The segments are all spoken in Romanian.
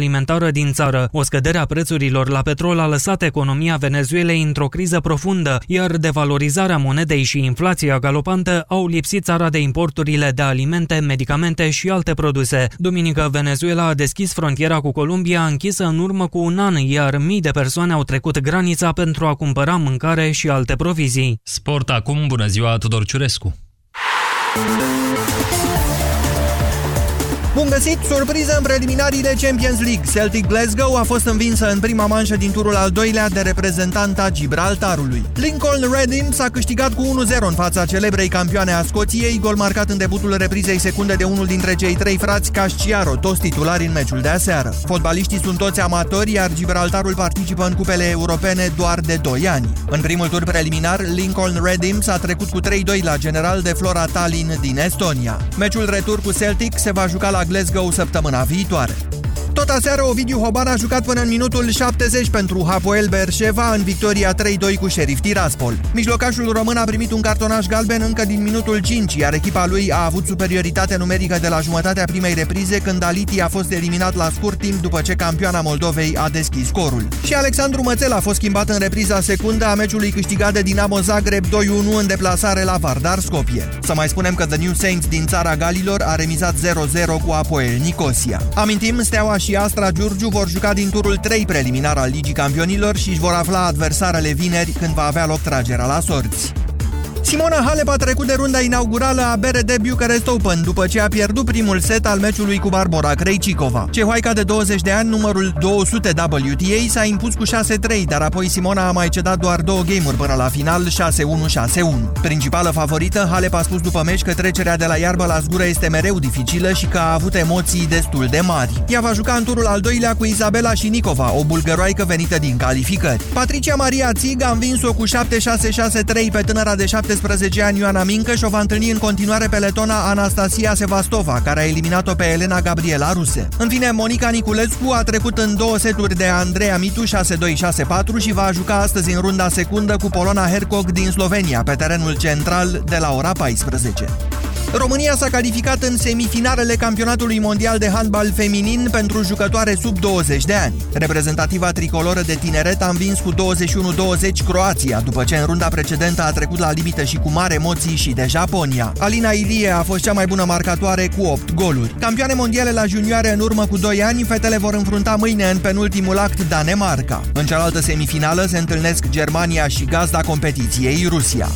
alimentară din țară. O scădere a prețurilor la petrol a lăsat economia Venezuelei într-o criză profundă, iar devalorizarea monedei și inflația galopantă au lipsit țara de importurile de alimente, medicamente și alte produse. Duminică, Venezuela a deschis frontiera cu Columbia, închisă în urmă cu un an, iar mii de persoane au trecut granița pentru a cumpăra mâncare și alte provizii. Sport acum, bună ziua, Tudor Ciurescu! Bun găsit! Surpriză în preliminariile Champions League. Celtic Glasgow a fost învinsă în prima manșă din turul al doilea de reprezentanta Gibraltarului. Lincoln Redham s-a câștigat cu 1-0 în fața celebrei campioane a Scoției, gol marcat în debutul reprizei secunde de unul dintre cei trei frați Casciaro, toți titulari în meciul de aseară. Fotbaliștii sunt toți amatori, iar Gibraltarul participă în cupele europene doar de 2 ani. În primul tur preliminar, Lincoln Redham s-a trecut cu 3-2 la general de Flora Tallinn din Estonia. Meciul retur cu Celtic se va juca la Glasgow săptămâna viitoare. Tot aseară, Ovidiu Hoban a jucat până în minutul 70 pentru Hapoel Berșeva în victoria 3-2 cu Sheriff Tiraspol. Mijlocașul român a primit un cartonaș galben încă din minutul 5, iar echipa lui a avut superioritate numerică de la jumătatea primei reprize când Aliti a fost eliminat la scurt timp după ce campioana Moldovei a deschis scorul. Și Alexandru Mățel a fost schimbat în repriza secundă a meciului câștigat de Dinamo Zagreb 2-1 în deplasare la Vardar Skopje. Să mai spunem că The New Saints din țara Galilor a remizat 0-0 cu Apoel Nicosia. Amintim, Steaua și Astra Giurgiu vor juca din turul 3 preliminar al Ligii Campionilor și își vor afla adversarele vineri când va avea loc tragerea la sorți. Simona Halep a trecut de runda inaugurală a BRD Bucharest Open după ce a pierdut primul set al meciului cu Barbara Krejcikova. Cehoaica de 20 de ani, numărul 200 WTA, s-a impus cu 6-3, dar apoi Simona a mai cedat doar două game-uri până la final 6-1-6-1. Principală favorită, Halep a spus după meci că trecerea de la iarbă la zgură este mereu dificilă și că a avut emoții destul de mari. Ea va juca în turul al doilea cu Isabela Șinicova, o bulgăroaică venită din calificări. Patricia Maria Țig a învins-o cu 7-6-6-3 pe tânăra de 7 17 ani Ioana Mincă și o va întâlni în continuare pe letona Anastasia Sevastova, care a eliminat-o pe Elena Gabriela Ruse. În fine, Monica Niculescu a trecut în două seturi de Andreea Mitu 6-2-6-4 și va juca astăzi în runda secundă cu Polona Hercog din Slovenia, pe terenul central de la ora 14. România s-a calificat în semifinalele campionatului mondial de handbal feminin pentru jucătoare sub 20 de ani. Reprezentativa tricoloră de tineret a învins cu 21-20 Croația, după ce în runda precedentă a trecut la limită și cu mari emoții și de Japonia. Alina Ilie a fost cea mai bună marcatoare cu 8 goluri. Campioane mondiale la junioare în urmă cu 2 ani, fetele vor înfrunta mâine în penultimul act Danemarca. În cealaltă semifinală se întâlnesc Germania și gazda competiției Rusia.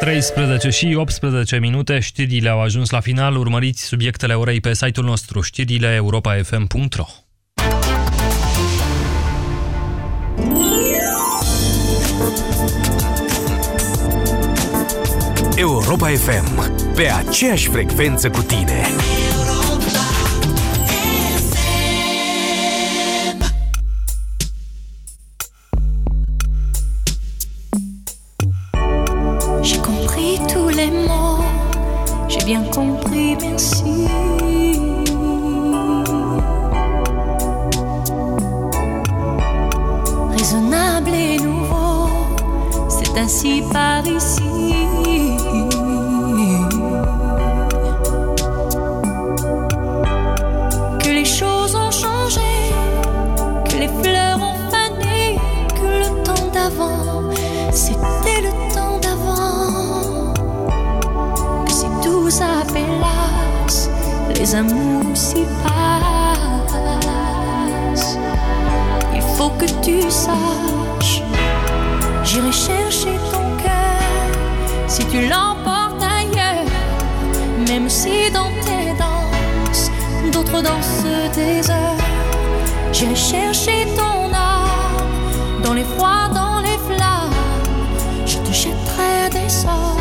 13 și 18 minute, știrile au ajuns la final. Urmăriți subiectele orei pe site-ul nostru, știrile europa.fm.ro Europa FM, pe aceeași frecvență cu tine. Dansent des heures. J'irai chercher ton âme dans les froids, dans les flammes. Je te jetterai des sorts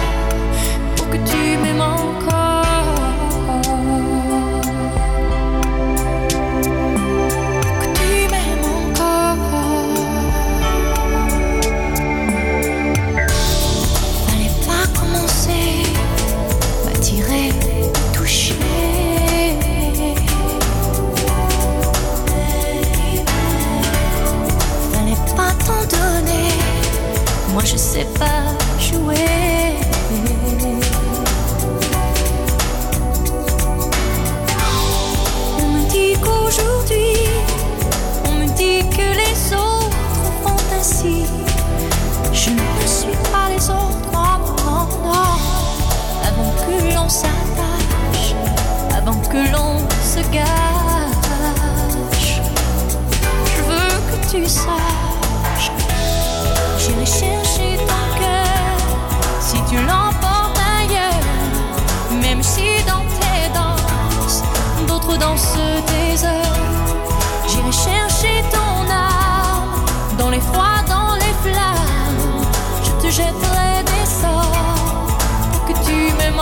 On me dit qu'aujourd'hui, on me dit que les autres font ainsi. Je ne suis pas les autres. Avant que l'on s'attache, avant que l'on se gâche, je veux que tu saches. J'irai chercher jetterai des sorts que tu m'aimes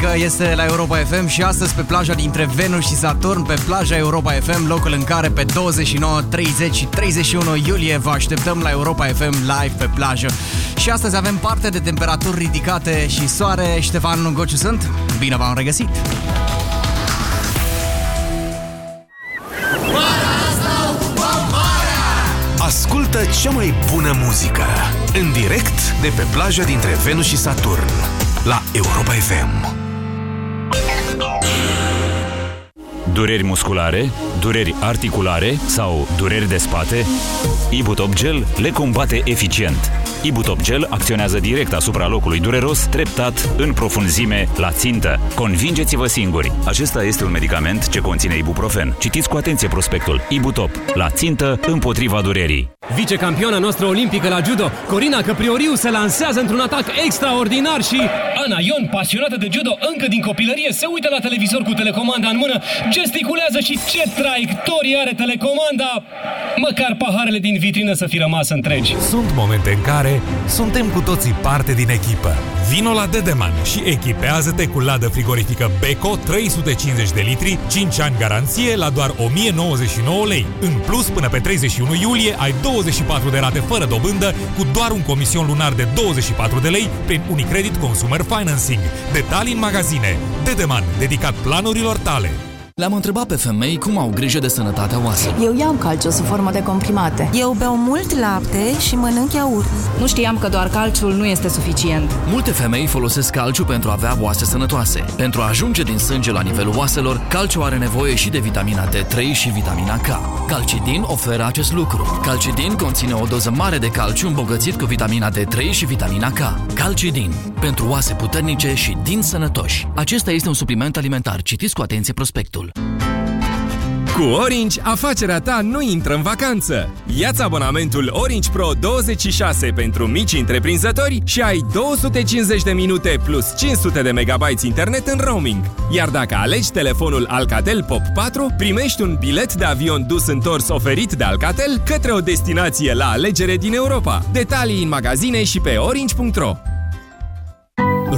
muzică este la Europa FM și astăzi pe plaja dintre Venus și Saturn, pe plaja Europa FM, locul în care pe 29, 30 și 31 iulie vă așteptăm la Europa FM live pe plajă. Și astăzi avem parte de temperaturi ridicate și soare. Ștefan Gociu sunt, bine v-am regăsit! Ascultă cea mai bună muzică în direct de pe plaja dintre Venus și Saturn la Europa FM. Dureri musculare, dureri articulare sau dureri de spate? Ibutop Gel le combate eficient. Ibutop Gel acționează direct asupra locului dureros, treptat, în profunzime, la țintă. Convingeți-vă singuri! Acesta este un medicament ce conține ibuprofen. Citiți cu atenție prospectul. Ibutop. La țintă, împotriva durerii. Vicecampioana noastră olimpică la judo, Corina Căprioriu se lansează într-un atac extraordinar și... Ana Ion, pasionată de judo încă din copilărie, se uită la televizor cu telecomanda în mână, gesticulează și ce traiectorie are telecomanda! Măcar paharele din vitrină să fi rămas întregi. Sunt momente în care suntem cu toții parte din echipă. Vino la Dedeman și echipează-te cu ladă frigorifică Beko 350 de litri, 5 ani garanție la doar 1099 lei. În plus, până pe 31 iulie ai 24 de rate fără dobândă cu doar un comision lunar de 24 de lei prin Unicredit Consumer Financing. Detalii în magazine. Dedeman, dedicat planurilor tale. Le-am întrebat pe femei cum au grijă de sănătatea oaselor. Eu iau calciu sub formă de comprimate. Eu beau mult lapte și mănânc iaurt. Nu știam că doar calciul nu este suficient. Multe femei folosesc calciu pentru a avea oase sănătoase. Pentru a ajunge din sânge la nivelul oaselor, calciu are nevoie și de vitamina D3 și vitamina K. Calcidin oferă acest lucru. Calcidin conține o doză mare de calciu îmbogățit cu vitamina D3 și vitamina K. Calcidin. Pentru oase puternice și din sănătoși. Acesta este un supliment alimentar. Citiți cu atenție prospectul. Cu Orange, afacerea ta nu intră în vacanță. Iați abonamentul Orange Pro 26 pentru mici întreprinzători și ai 250 de minute plus 500 de megabytes internet în roaming. Iar dacă alegi telefonul Alcatel Pop 4, primești un bilet de avion dus întors oferit de Alcatel către o destinație la alegere din Europa. Detalii în magazine și pe orange.ro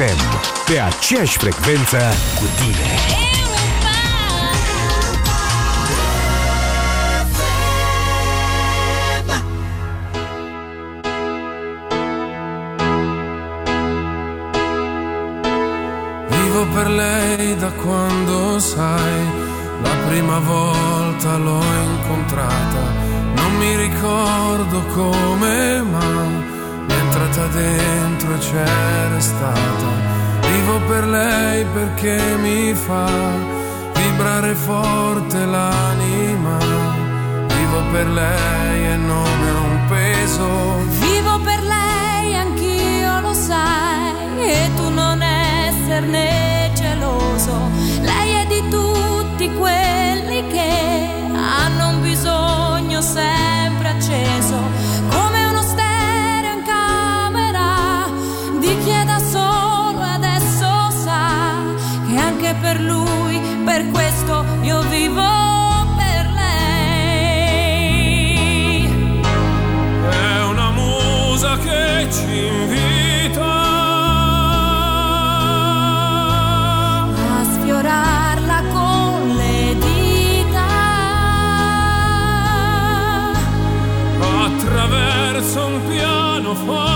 FM, pe aceeași frecvență cu tine. Vivo per lei da quando sai, la prima volta l'ho incontrata, non mi ricordo come mai stata dentro e c'era stata. Vivo per lei perché mi fa vibrare forte l'anima. Vivo per lei e non è un peso. Vivo per lei, anch'io lo sai, e tu non esserne geloso. Lei è di tutti quelli che hanno un bisogno from.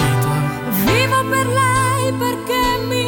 Tradita. Vivo per lei perché mi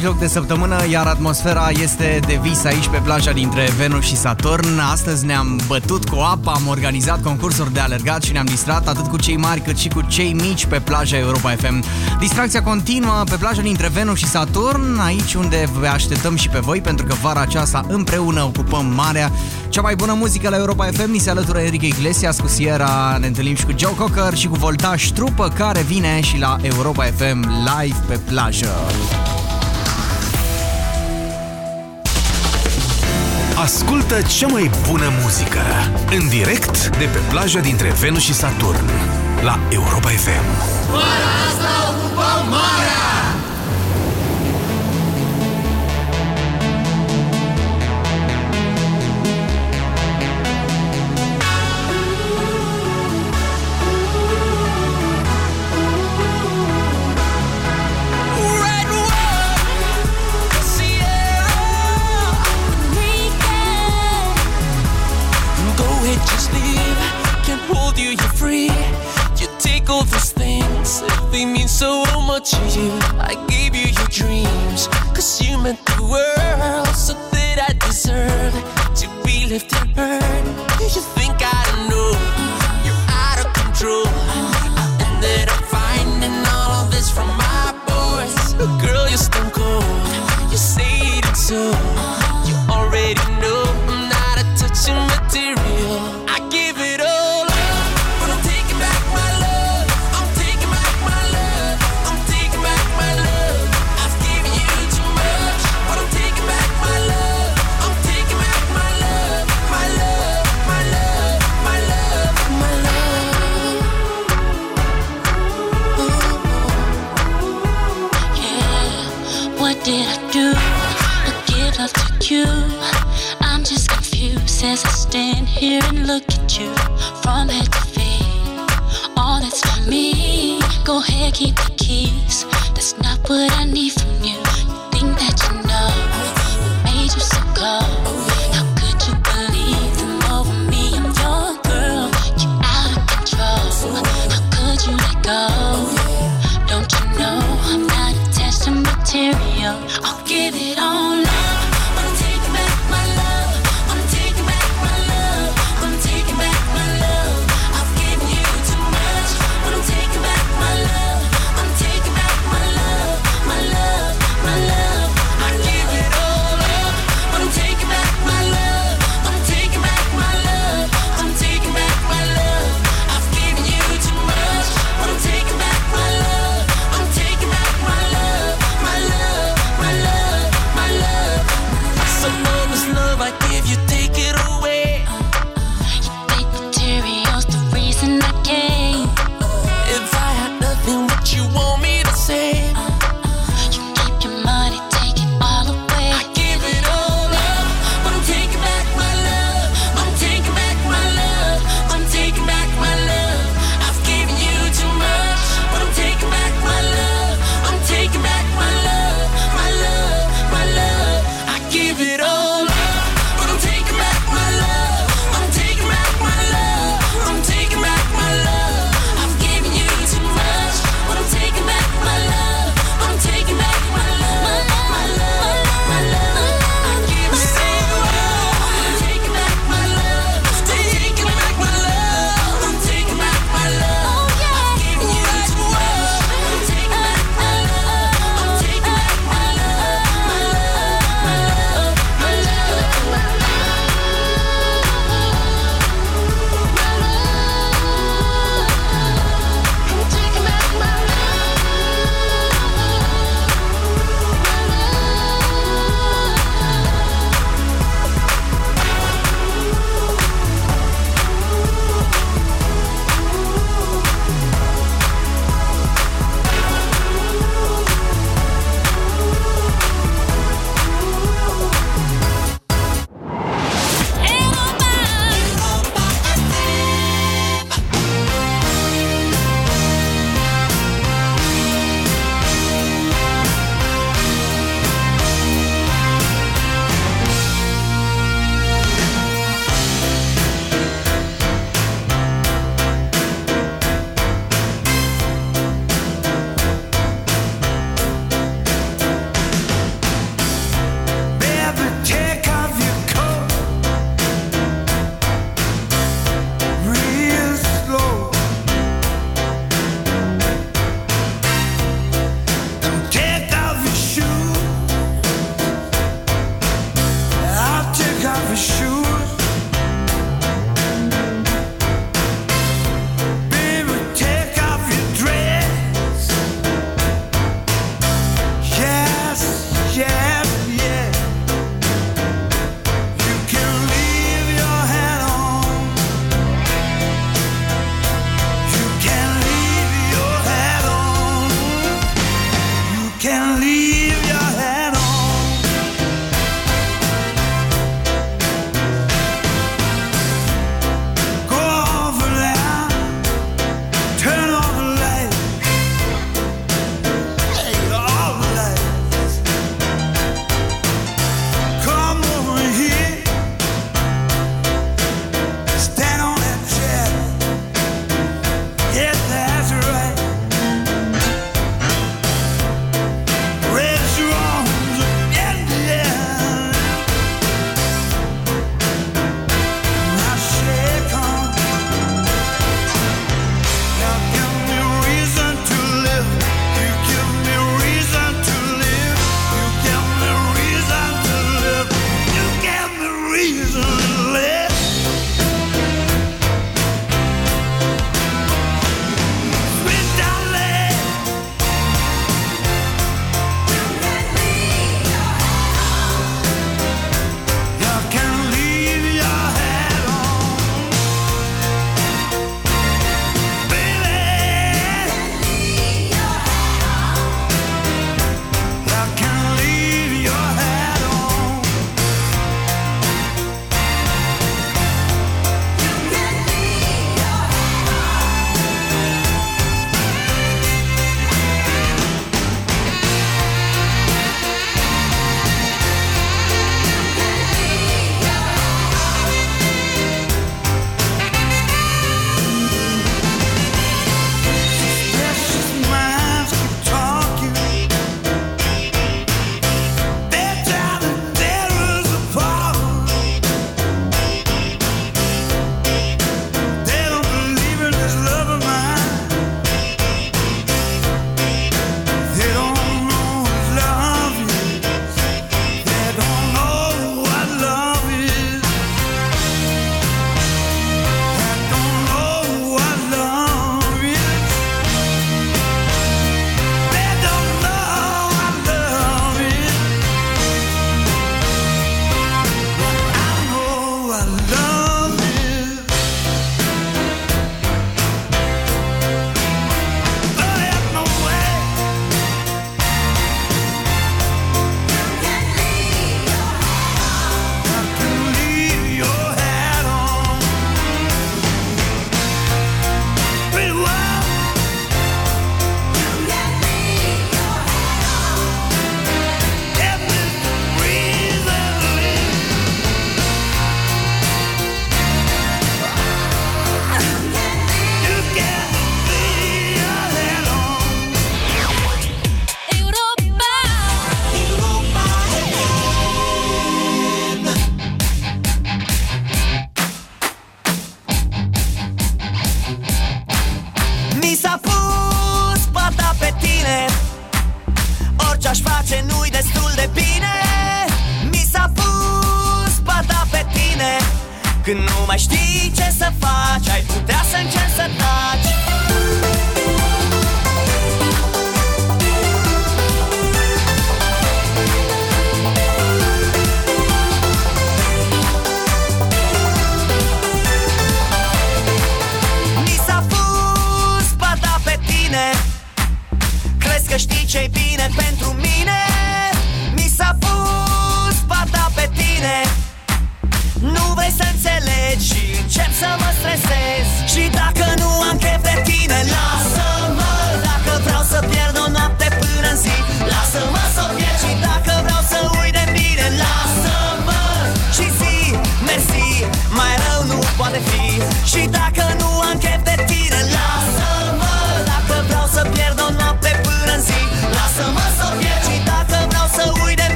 mijloc de săptămână, iar atmosfera este de vis aici pe plaja dintre Venus și Saturn. Astăzi ne-am bătut cu apa, am organizat concursuri de alergat și ne-am distrat atât cu cei mari cât și cu cei mici pe plaja Europa FM. Distracția continuă pe plaja dintre Venus și Saturn, aici unde vă așteptăm și pe voi, pentru că vara aceasta împreună ocupăm marea. Cea mai bună muzică la Europa FM ni se alătură Enrique Iglesias cu Sierra, ne întâlnim și cu Joe Cocker și cu Voltaj Trupă care vine și la Europa FM live pe plajă. Ascultă cea mai bună muzică în direct de pe plaja dintre Venus și Saturn la Europa FM. Vara asta ocupăm marea! just leave. Can't hold you, you're free. You take all these things, they mean so much to you. I gave you your dreams, cause you meant the world. So did I deserve to be lifted. and burned? Do you think I don't know? You're out of control. I ended up finding all of this from my boys. Girl, you're stone cold. You say it so. Here and look at you from head to feet. All that's for me. Go ahead, keep the keys. That's not what I need from you. You think that you know what made you so cold? How could you believe them over me? I'm your girl. You're out of control. How could you let go? Don't you know I'm not material? I'll give it all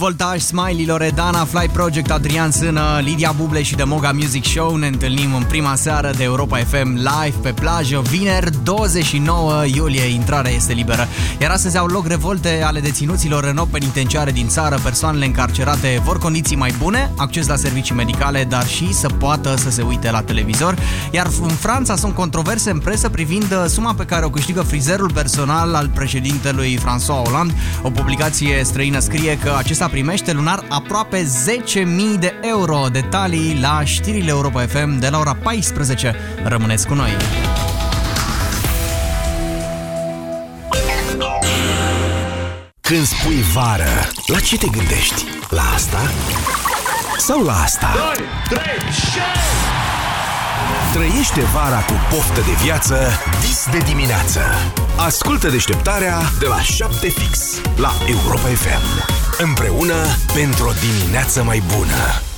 voltaj, Smiley, Loredana, Fly Project, Adrian Sână, Lidia Buble și The Moga Music Show ne întâlnim în prima seară de Europa FM live pe plajă, vineri 29 iulie, intrarea este liberă. Iar astăzi au loc revolte ale deținuților în penitenciare din țară, persoanele încarcerate vor condiții mai bune, acces la servicii medicale, dar și să poată să se uite la televizor. Iar în Franța sunt controverse în presă privind uh, suma pe care o câștigă frizerul personal al președintelui François Hollande. O publicație străină scrie că acesta primește lunar aproape 10.000 de euro. Detalii la știrile Europa FM de la ora 14. Rămâneți cu noi! Când spui vară, la ce te gândești? La asta? Sau la asta? 2, 3, Trăiește vara cu poftă de viață vis de dimineață. Ascultă deșteptarea de la 7 fix la Europa FM. Împreună pentru o dimineață mai bună.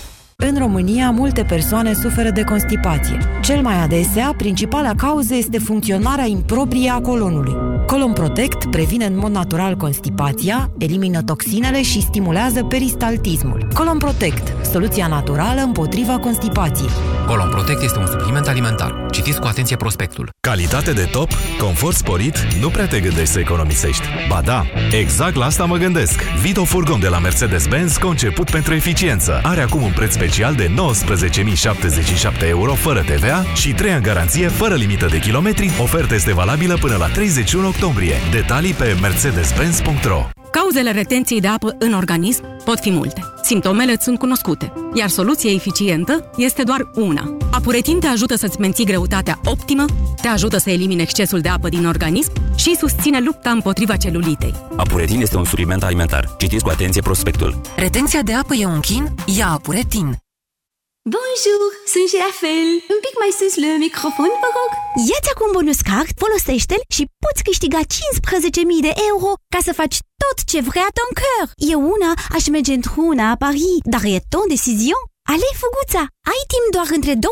În România, multe persoane suferă de constipație. Cel mai adesea, principala cauză este funcționarea improprie a colonului. Colon Protect previne în mod natural constipația, elimină toxinele și stimulează peristaltismul. Colon Protect, soluția naturală împotriva constipației. Colon Protect este un supliment alimentar. Citiți cu atenție prospectul. Calitate de top, confort sporit, nu prea te gândești să economisești. Ba da, exact la asta mă gândesc. Vito Furgon de la Mercedes-Benz, conceput pentru eficiență. Are acum un preț special de 19.077 euro fără TVA și 3 ani garanție fără limită de kilometri. Oferta este valabilă până la 31 octombrie. Detalii pe mercedes-benz.ro Cauzele retenției de apă în organism pot fi multe. Simptomele îți sunt cunoscute, iar soluția eficientă este doar una. Apuretin te ajută să-ți menții greutatea optimă, te ajută să elimine excesul de apă din organism și susține lupta împotriva celulitei. Apuretin este un supliment alimentar. Citiți cu atenție prospectul. Retenția de apă e un chin? Ia Apuretin! Bonjour, sunt Girafel. Un pic mai sus le microfon, vă rog. Ia-ți acum bonus card, folosește-l și poți câștiga 15.000 de euro ca să faci tot ce vrea ton cœur. Eu una aș merge într-una a Paris, dar e ton decizion. Ale, fuguța, ai timp doar între